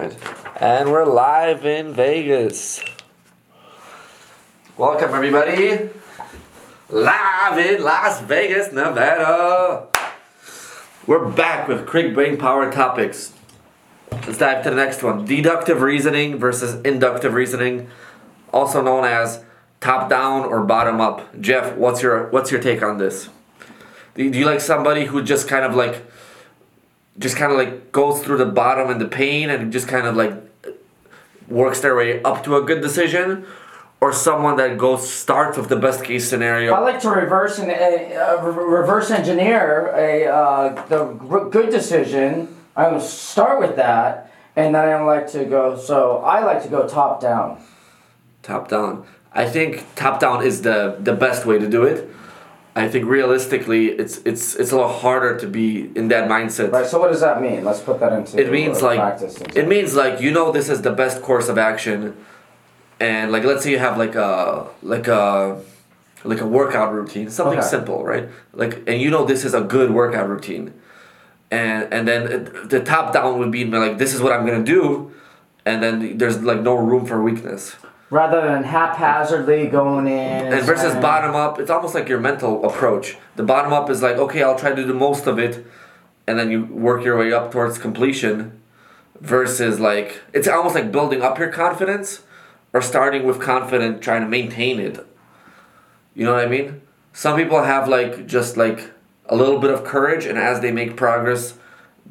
And we're live in Vegas. Welcome, everybody. Live in Las Vegas, Nevada. We're back with quick brain power topics. Let's dive to the next one deductive reasoning versus inductive reasoning, also known as top down or bottom up. Jeff, what's your what's your take on this? Do you like somebody who just kind of like just kind of like goes through the bottom and the pain and just kind of like works their way up to a good decision or someone that goes starts with the best case scenario I like to reverse and uh, reverse engineer a uh, the good decision. I will start with that, and then I like to go. So I like to go top down. top down i think top down is the the best way to do it i think realistically it's it's it's a lot harder to be in that mindset Right. So what does that mean? Let's put that into it means like practice. it means like you know this is the best course of action and like let's say you have like a like a like a workout routine something Okay. simple right like and you know this is a good workout routine and and then it, the top down would be like this is what i'm gonna do and then there's like no room for weakness Rather than haphazardly going in. And, and versus saying- bottom up it's almost like your mental approach. The bottom up is like okay i'll try to do the most of it and then you work your way up towards completion versus like it's almost like building up your confidence or starting with confident trying to maintain it. You know what i mean? Some people have like just like a little bit of courage and as they make progress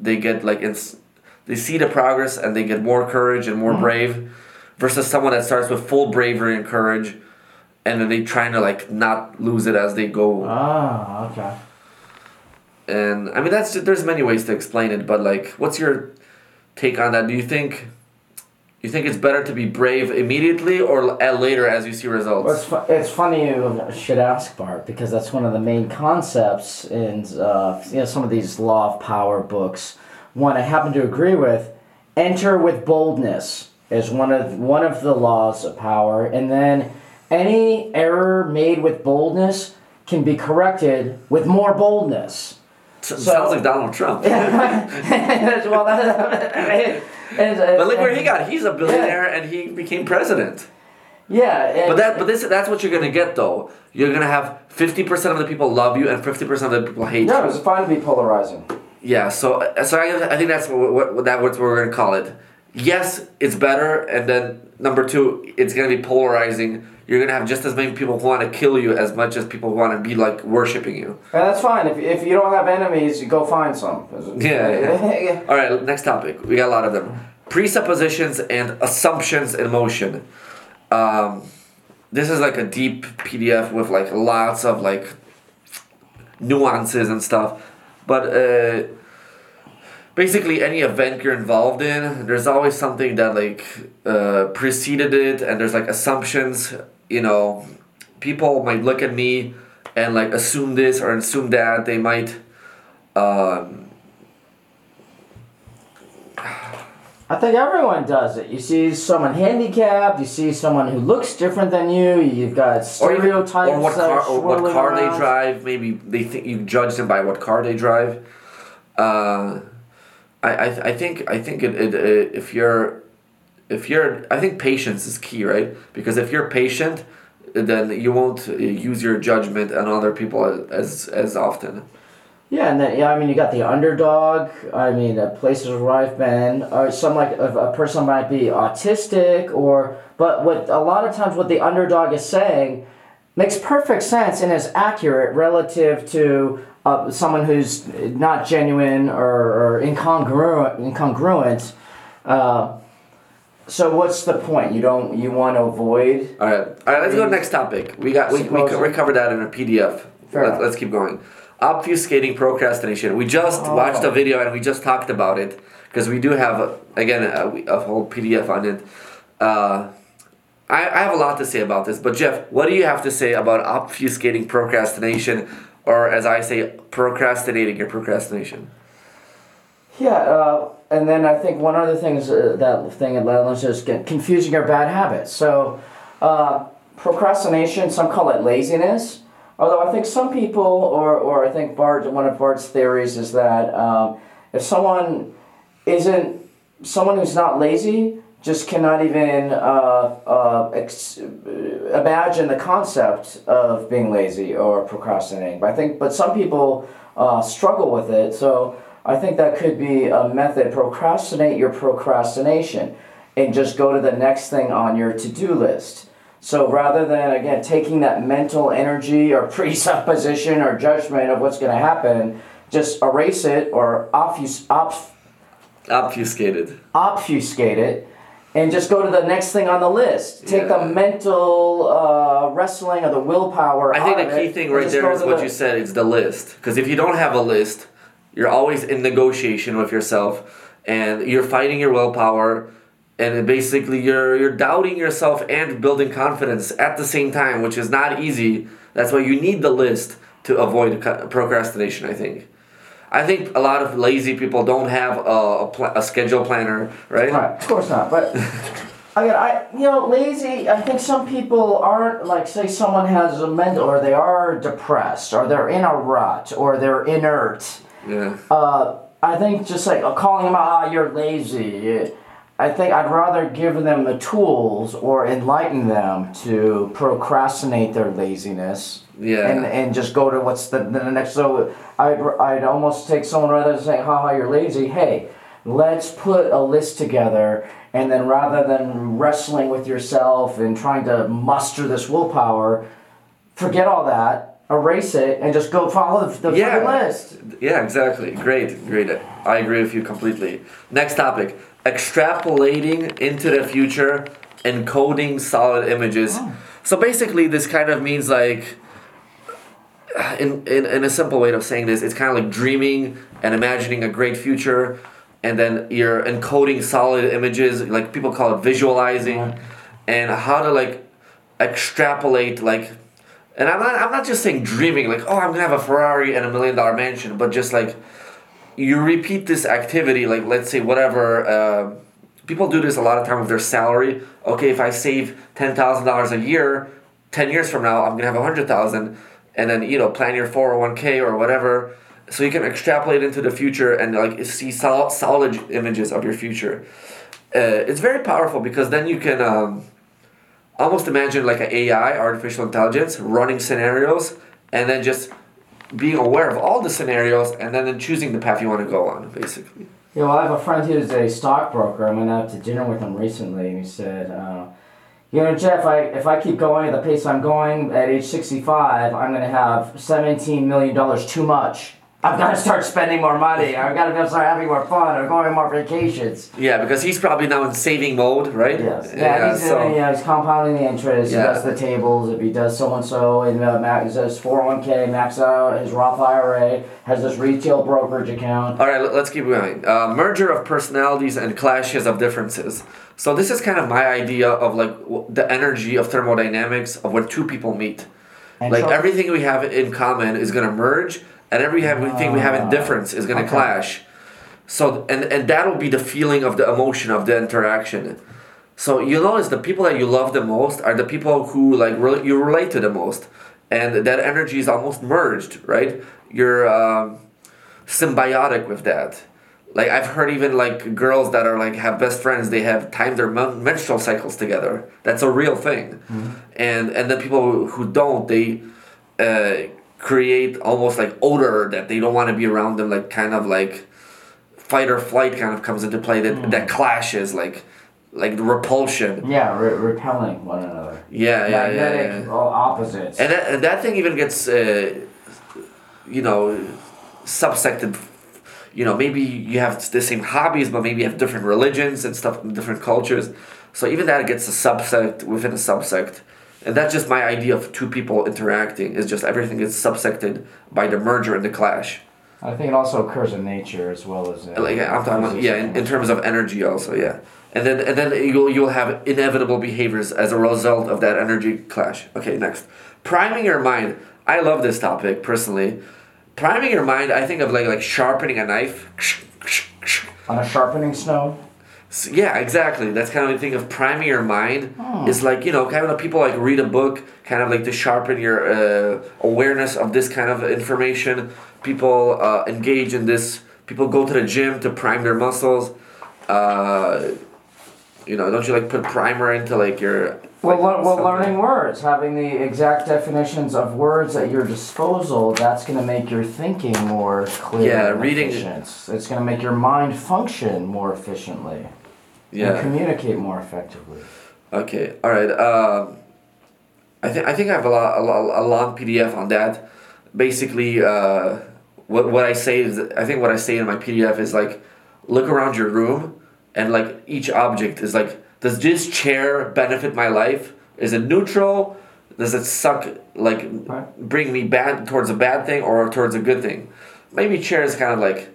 they get like ins- they see the progress and they get more courage and more mm. brave versus someone that starts with full bravery and courage and then they trying to like not lose it as they go Ah, okay. and i mean that's there's many ways to explain it but like what's your take on that do you think you think it's better to be brave immediately or at later as you see results Well, it's, fu- it's funny you should ask Bart because that's one of the main concepts in uh, you know some of these law of power books. One I happen to agree with: enter with boldness is one of one of the laws of power, and then any error made with boldness can be corrected with more boldness. S- sounds like donald trump well, that, but look where he got he's a billionaire and he became president Yeah, and- But that, but this, that's what you're gonna get though. You're gonna have fifty percent of the people love you and fifty percent of the people hate no, you. No, it's fine to be polarizing. Yeah. So, uh, so I, I think that's what, what, what that what we're gonna call it. Yes, it's better, and then number two, it's gonna be polarizing. You're gonna have just as many people who want to kill you as much as people who want to be like worshiping you. And that's fine. If, if you don't have enemies, you go find some. Yeah, yeah. All right. Next topic. We got a lot of them. Presuppositions and assumptions in motion. Um, this is like a deep PDF with like lots of like nuances and stuff. But uh, basically, any event you're involved in, there's always something that like uh, preceded it, and there's like assumptions. You know, people might look at me and like assume this or assume that. They might. Um, I think everyone does it. You see someone handicapped, you see someone who looks different than you, you've got or, even- stereotypes. or what car, or what car they drive. Maybe they think you judge them by what car they drive. Uh, I, I, I think I think it, it, it if you're if you're I think patience is key, right? Because if you're patient, then you won't use your judgment on other people as as often. Yeah, and then yeah, I mean you got the underdog. I mean, uh, places where I've been, or some like a, a person might be autistic, or but what a lot of times what the underdog is saying makes perfect sense and is accurate relative to uh, someone who's not genuine or, or incongruent. Incongruent. Uh, so what's the point? You don't you want to avoid All right, all right. Let's go to the next topic. We got we, we, we covered that in a PDF. Fair Let's, let's keep going. Obfuscating procrastination. We just Oh. watched a video and we just talked about it because we do have a, again a, a whole PDF on it. Uh, I, I have a lot to say about this, but Jeff, what do you have to say about obfuscating procrastination, or as I say, procrastinating your procrastination? Yeah, uh, and then I think one other thing is uh, that thing at Let's just get confusing your bad habits. So, uh, procrastination, some call it laziness. Although I think some people, or, or I think Bart, one of Bart's theories is that um, if someone isn't someone who's not lazy just cannot even uh, uh, ex- imagine the concept of being lazy or procrastinating. But I think, but some people uh, struggle with it. So I think that could be a method. Procrastinate your procrastination, and just go to the next thing on your to-do list. So rather than again taking that mental energy or presupposition or judgment of what's going to happen, just erase it or obfus- obf- Obfuscated. obfuscate it and just go to the next thing on the list. Take Yeah. the mental uh, wrestling or the willpower. I think the key it, thing right there is what the- you said. It's the list. Because if you don't have a list, you're always in negotiation with yourself, and you're fighting your willpower, and basically you're you're doubting yourself and building confidence at the same time, which is not easy. That's why you need the list to avoid procrastination. I think. I think a lot of lazy people don't have a, a, pl- a schedule planner, right? Right, of course not. But I again, I you know lazy. I think some people aren't like say someone has a mental or they are depressed or they're in a rut or they're inert. Yeah. Uh, I think just like uh, calling them out, ah, you're lazy. I think I'd rather give them the tools or enlighten them to procrastinate their laziness. Yeah. And, and just go to what's the, the next. So I'd, I'd almost take someone rather than saying, haha, you're lazy. Hey, let's put a list together. And then rather than wrestling with yourself and trying to muster this willpower, forget all that, erase it, and just go follow the, the Yeah. list. Yeah, exactly. Great, great. I agree with you completely. Next topic extrapolating into the future, encoding solid images. Oh. So basically, this kind of means like, in, in, in a simple way of saying this, it's kind of like dreaming and imagining a great future, and then you're encoding solid images, like people call it visualizing, and how to like extrapolate like and I'm not, I'm not just saying dreaming, like, oh, I'm gonna have a Ferrari and a million dollar mansion, but just like, you repeat this activity, like, let's say, whatever, uh, people do this a lot of time with their salary. Okay, if I save $10,000 a year, 10 years from now, I'm gonna have a 100000 and then, you know, plan your 401k or whatever. So you can extrapolate into the future and, like, see sol- solid images of your future. Uh, it's very powerful because then you can, um, almost imagine like an AI, artificial intelligence, running scenarios and then just being aware of all the scenarios and then choosing the path you want to go on, basically. Yeah, well, I have a friend who's a stockbroker. I went out to dinner with him recently, and he said, uh, "You know, Jeff, I, if I keep going at the pace I'm going at age 65, I'm going to have 17 million dollars too much. I've got to start spending more money. I've got to start having more fun. I'm going on more vacations." Yeah, because he's probably now in saving mode, right? Yes. Yeah, he's, so, doing, yeah, he's compounding the interest. Yeah. He does the tables. If he does so and so, and uh, max, does 401k, max out his Roth IRA, has this retail brokerage account. All right, let- let's keep going. Uh, merger of personalities and clashes of differences. So this is kind of my idea of like the energy of thermodynamics of when two people meet. And like so- everything we have in common is gonna merge, and every everything we have in Ah, difference is gonna okay. clash. So and and that'll be the feeling of the emotion of the interaction. So you notice the people that you love the most are the people who like re- you relate to the most, and that energy is almost merged, right? You're um, symbiotic with that. Like I've heard even like girls that are like have best friends, they have timed their men- menstrual cycles together. That's a real thing, and and then people who don't, they uh, create almost like odor that they don't want to be around them. Like kind of like fight or flight kind of comes into play that that clashes like like repulsion. Yeah, re- repelling one another. Yeah, yeah, yeah. yeah, Magnetic yeah. all opposites. And that, and that thing even gets, uh, you know, subsected. You know, maybe you have the same hobbies, but maybe you have different religions and stuff, different cultures. So even that gets a subsect within a subsect. And that's just my idea of two people interacting, is just everything is subsected by the merger and the clash. I think it also occurs in nature as well as in Like I'm talking about, yeah, in, in terms of energy also, yeah. And then and then you'll you'll have inevitable behaviors as a result of that energy clash. Okay, next. Priming your mind. I love this topic personally. Priming your mind, I think of like like sharpening a knife. on a sharpening stone. So, yeah, exactly. That's kind of the thing of priming your mind. It's like you know, kind of people like read a book, kind of like to sharpen your uh, awareness of this kind of information. People uh, engage in this. People go to the gym to prime their muscles. uh, you know, don't you like put primer into like your Well, like, lear- well, something? learning words, having the exact definitions of words at your disposal, that's going to make your thinking more clear. Yeah, reading- efficient. It's going to make your mind function more efficiently Yeah. communicate more effectively. Okay. All right. Um, I think I think I have a, lot, a, lo- a long PDF on that. Basically, uh, what what I say is I think what I say in my PDF is like, look around your room, and like each object is like, does this chair benefit my life? Is it neutral? Does it suck like Right. bring me bad towards a bad thing or towards a good thing? Maybe chair is kind of like,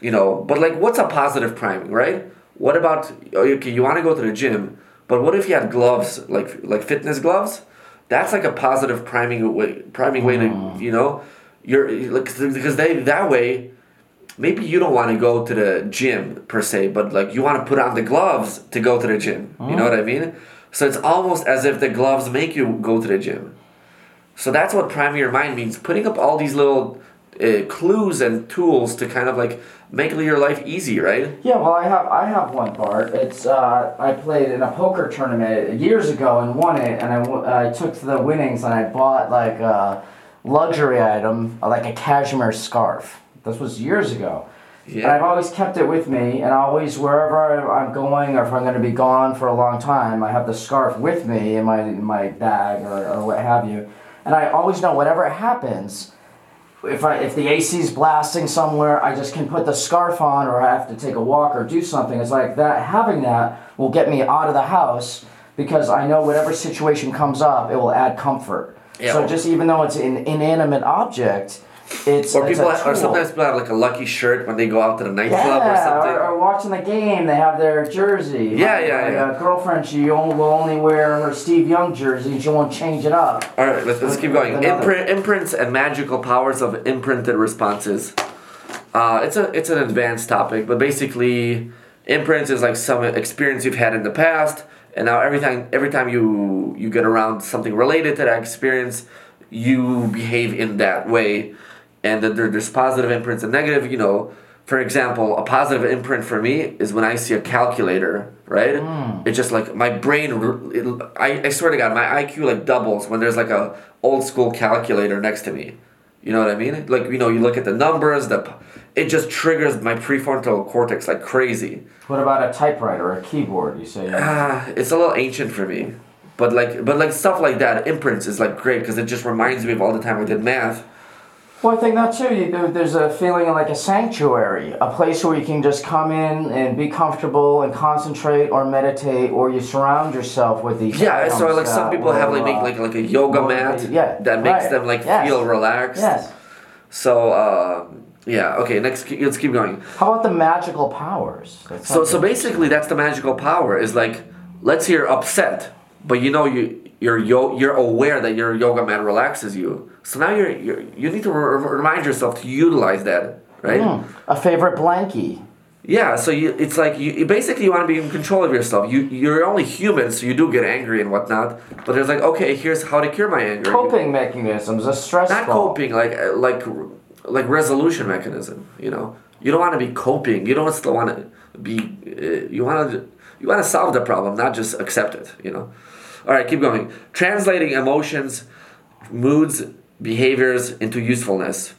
you know, but like what's a positive priming, right? What about okay, you want to go to the gym, but what if you had gloves like like fitness gloves? That's like a positive priming way priming way to mm. you know, you're like because they that way maybe you don't want to go to the gym per se, but like you want to put on the gloves to go to the gym. You know what I mm. mean? So it's almost as if the gloves make you go to the gym. So that's what priming your mind means. Putting up all these little uh, clues and tools to kind of like make your life easy, right? Yeah, well, I have I have one, Bart. It's uh, I played in a poker tournament years ago and won it, and I, w- I took the winnings and I bought like a luxury item, like a cashmere scarf. This was years ago. And I've always kept it with me, and always wherever I'm going or if I'm going to be gone for a long time, I have the scarf with me in my in my bag or, or what have you. And I always know whatever happens, if I if the AC's blasting somewhere, I just can put the scarf on, or I have to take a walk or do something. It's like that. Having that will get me out of the house because I know whatever situation comes up, it will add comfort. Yeah. So just even though it's an inanimate object, it's Or people, a have, or sometimes people have like a lucky shirt when they go out to the nightclub or something. or, or watching the game, they have their jersey. Yeah, My- yeah, my, yeah. uh, girlfriend, she only, will only wear her Steve Young jersey. She won't change it up. All right, let's, let's keep going. Imprint, imprints and magical powers of imprinted responses. Uh, it's a it's an advanced topic, but basically, imprints is like some experience you've had in the past, and now every time every time you you get around something related to that experience, you behave in that way, and that there, there's positive imprints and negative. You know, for example, a positive imprint for me is when I see a calculator. Right? It's just like my brain. It, I, I swear to God, my IQ like doubles when there's like a old school calculator next to me. You know what I mean? Like you know, you look at the numbers. The it just triggers my prefrontal cortex like crazy. What about a typewriter a keyboard? You say. Ah, it's a little ancient for me, but like but like stuff like that, imprints is like great because it just reminds me of all the time I did math. Well, I think that too. You, there's a feeling like a sanctuary, a place where you can just come in and be comfortable and concentrate or meditate, or you surround yourself with these. Yeah, so like some people have like make uh, like like a yoga motivate- mat yeah, that makes right. them like Yes. feel relaxed. Yes. So um, yeah, okay. Next, let's keep going. How about the magical powers? That's So so basically, that's the magical power. Is like, let's hear upset, but you know you you're yo- you're aware that your yoga mat relaxes you. So now you're, you're you need to re- remind yourself to utilize that, right? Hmm, a favorite blankie. Yeah. So you it's like you, you basically you want to be in control of yourself. You you're only human, so you do get angry and whatnot. But there's like okay, here's how to cure my anger. Coping mechanisms, a stress Not ball. coping, like like like resolution mechanism. You know, you don't want to be coping. You don't still want to be. Uh, you want to you want to solve the problem, not just accept it. You know. All right, keep going. Translating emotions, moods, behaviors into usefulness.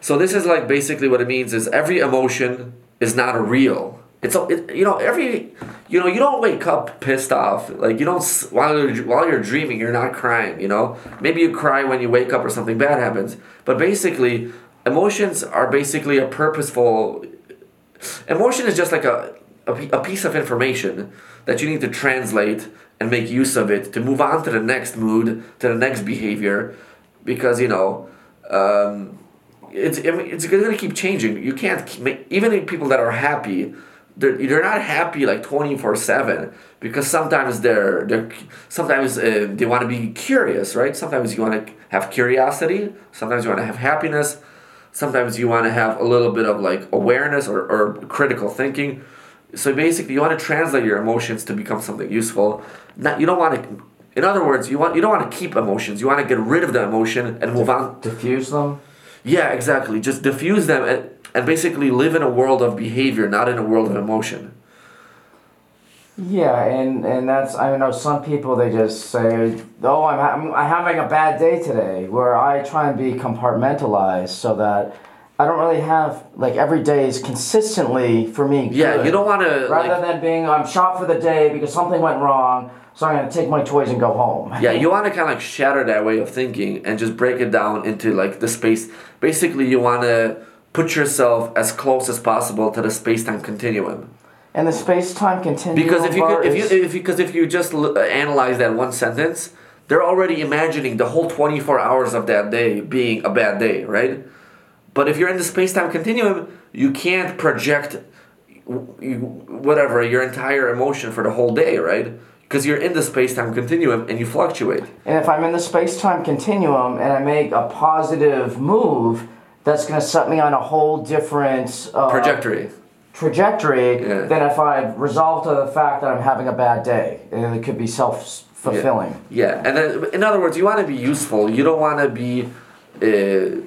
So this is like basically what it means is every emotion is not real. It's a, it, you know every you know you don't wake up pissed off like you don't while you're while you're dreaming you're not crying you know maybe you cry when you wake up or something bad happens but basically emotions are basically a purposeful emotion is just like a, a, a piece of information that you need to translate and make use of it to move on to the next mood to the next behavior because you know um, it's I mean, it's going to keep changing. You can't make, even people that are happy they're, they're not happy like 24 7 because sometimes they're they're sometimes uh, they want to be curious right? Sometimes you want to have curiosity sometimes you want to have happiness sometimes you want to have a little bit of like awareness or, or critical thinking so basically you want to translate your emotions to become something useful. Not you don't want to in other words you want you don't want to keep emotions. You want to get rid of the emotion and move on. Diffuse them. yeah exactly. Just diffuse them and, and basically live in a world of behavior not in a world of emotion. Yeah, and and that's I know some people they just say, "Oh, I'm ha- I'm having a bad day today," where I try and be compartmentalized so that I don't really have like every day is consistently for me. Yeah, good. you don't want to rather like, than being I'm shot for the day because something went wrong, so I'm gonna take my toys and go home. yeah, you want to kind of like shatter that way of thinking and just break it down into like the space. Basically, you want to put yourself as close as possible to the space-time continuum. And the space time continuum. Because if you could, if you if because if you just l- uh, analyze that one sentence, they're already imagining the whole twenty four hours of that day being a bad day, right? But if you're in the space time continuum, you can't project whatever your entire emotion for the whole day, right? Because you're in the space time continuum and you fluctuate. And if I'm in the space time continuum and I make a positive move, that's going to set me on a whole different uh, Trajectory. trajectory Yeah. than if I resolve to the fact that I'm having a bad day. And it could be self fulfilling. Yeah. Yeah, and then in other words, you want to be useful. You don't want to be uh,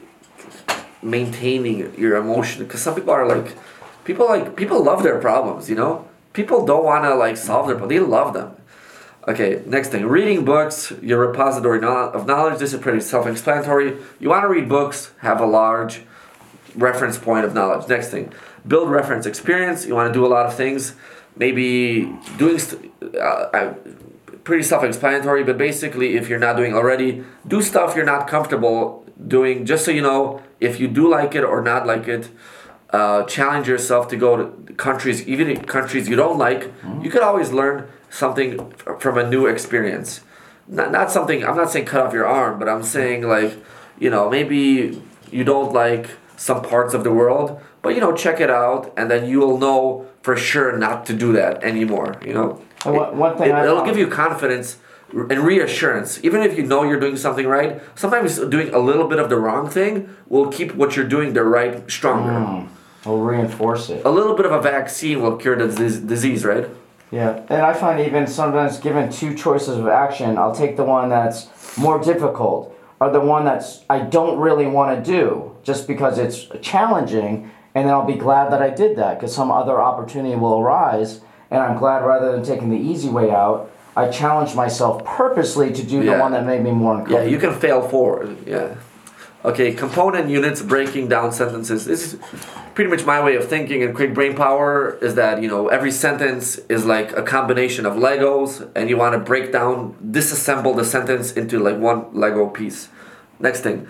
maintaining your emotion because some people are like, people like people love their problems. You know, people don't want to like solve their problems. They love them. Okay, next thing, reading books, your repository of knowledge. This is pretty self-explanatory. You want to read books, have a large reference point of knowledge. Next thing, build reference experience. You want to do a lot of things. Maybe doing st- uh, I, pretty self-explanatory, but basically, if you're not doing already, do stuff you're not comfortable doing, just so you know if you do like it or not like it. Uh, challenge yourself to go to countries, even countries you don't like. You could always learn something f- from a new experience. Not, not something, I'm not saying cut off your arm, but I'm saying like, you know, maybe you don't like some parts of the world, but you know, check it out and then you will know for sure not to do that anymore, you know. And one- thing it, I it'll give you confidence and reassurance. Even if you know you're doing something right, sometimes doing a little bit of the wrong thing will keep what you're doing the right stronger. Hmm. Will reinforce it. A little bit of a vaccine will cure the dis- disease, right? Yeah, and I find even sometimes given two choices of action, I'll take the one that's more difficult or the one that's I don't really want to do just because it's challenging, and then I'll be glad that I did that because some other opportunity will arise, and I'm glad rather than taking the easy way out, I challenged myself purposely to do Yeah. the one that made me more Yeah, you can fail forward. Yeah. Okay, component units breaking down sentences. This is pretty much my way of thinking and quick brain power is that, you know, every sentence is like a combination of Legos and you want to break down, disassemble the sentence into like one Lego piece. Next thing.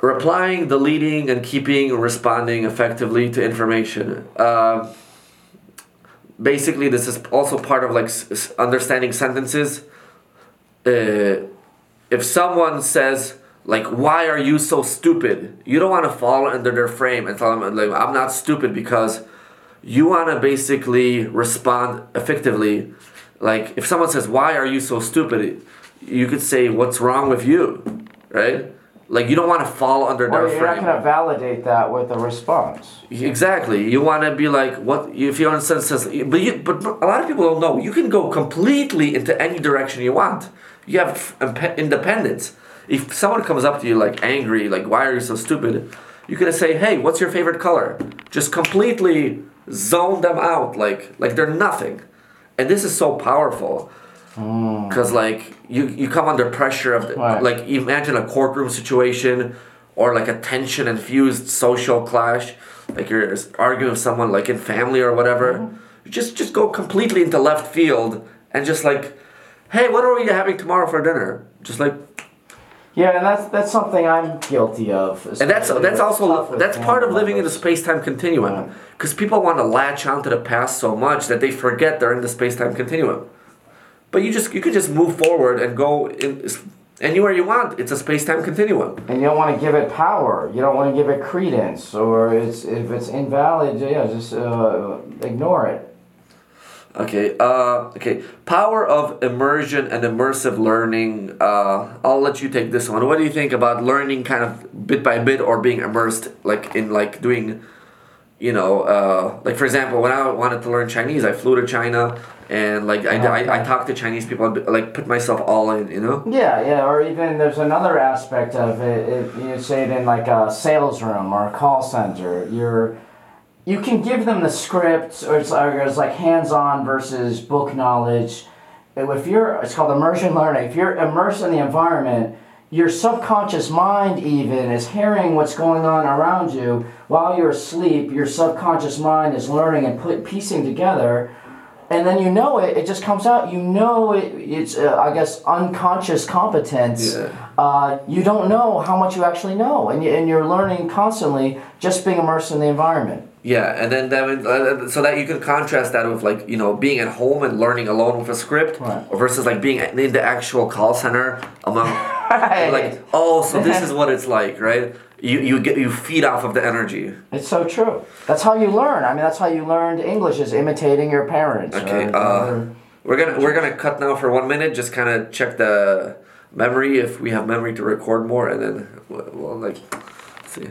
Replying, deleting, and keeping responding effectively to information. Uh, basically, this is also part of like understanding sentences. Uh, if someone says like why are you so stupid? You don't want to fall under their frame and tell them like i'm not stupid because you want to basically respond effectively. Like if someone says why are you so stupid? You could say what's wrong with you? Right like you don't want to fall under Or their you're not going to validate that with a response. Exactly. You want to be like what if you understand says, but you, but a lot of people don't know. You can go completely into any direction you want. You have independence. If someone comes up to you like angry, like why are you so stupid? You can say, hey, what's your favorite color? Just completely zone them out, like like they're nothing, and this is so powerful. Oh. Because like you, you come under pressure of the, Right. like imagine a courtroom situation or like a tension infused social clash like you're arguing with someone like in family or whatever you just just go completely into left field and just like hey what are we having tomorrow for dinner just like Yeah, and that's that's something I'm guilty of. and that's that's also that's part of living in the space-time continuum Right. because people want to latch onto the past so much that they forget they're in the space-time continuum but you just you can just move forward and go in anywhere you want it's a space-time continuum And you don't want to give it power. You don't want to give it credence, or it's if it's invalid, yeah, just uh, ignore it. Okay. Uh, okay. Power of immersion and immersive learning. Uh, I'll let you take this one. What do you think about learning kind of bit by bit or being immersed, like in like doing, you know, uh, like for example, when I wanted to learn Chinese, I flew to China and like I, I, I talked to Chinese people, like put myself all in, you know. Yeah, yeah, or even there's another aspect of it. If you say it in like a sales room or a call center, you're you can give them the script, or it's like, it's like hands-on versus book knowledge. If you're, it's called immersion learning. If you're immersed in the environment, your subconscious mind even is hearing what's going on around you while you're asleep. Your subconscious mind is learning and put, piecing together, and then you know it. It just comes out. You know it. It's uh, I guess unconscious competence. Yeah. Uh, you don't know how much you actually know, and, you, and you're learning constantly just being immersed in the environment. Yeah, and then that, uh, so that you can contrast that with like you know being at home and learning alone with a script, Right. versus like being in the actual call center among like oh so this is what it's like right you you get you feed off of the energy It's so true. That's how you learn. I mean, that's how you learned English is imitating your parents. okay or- uh, we're gonna we're gonna cut now for one minute just kind of check the memory if we have memory to record more and then we'll, we'll like see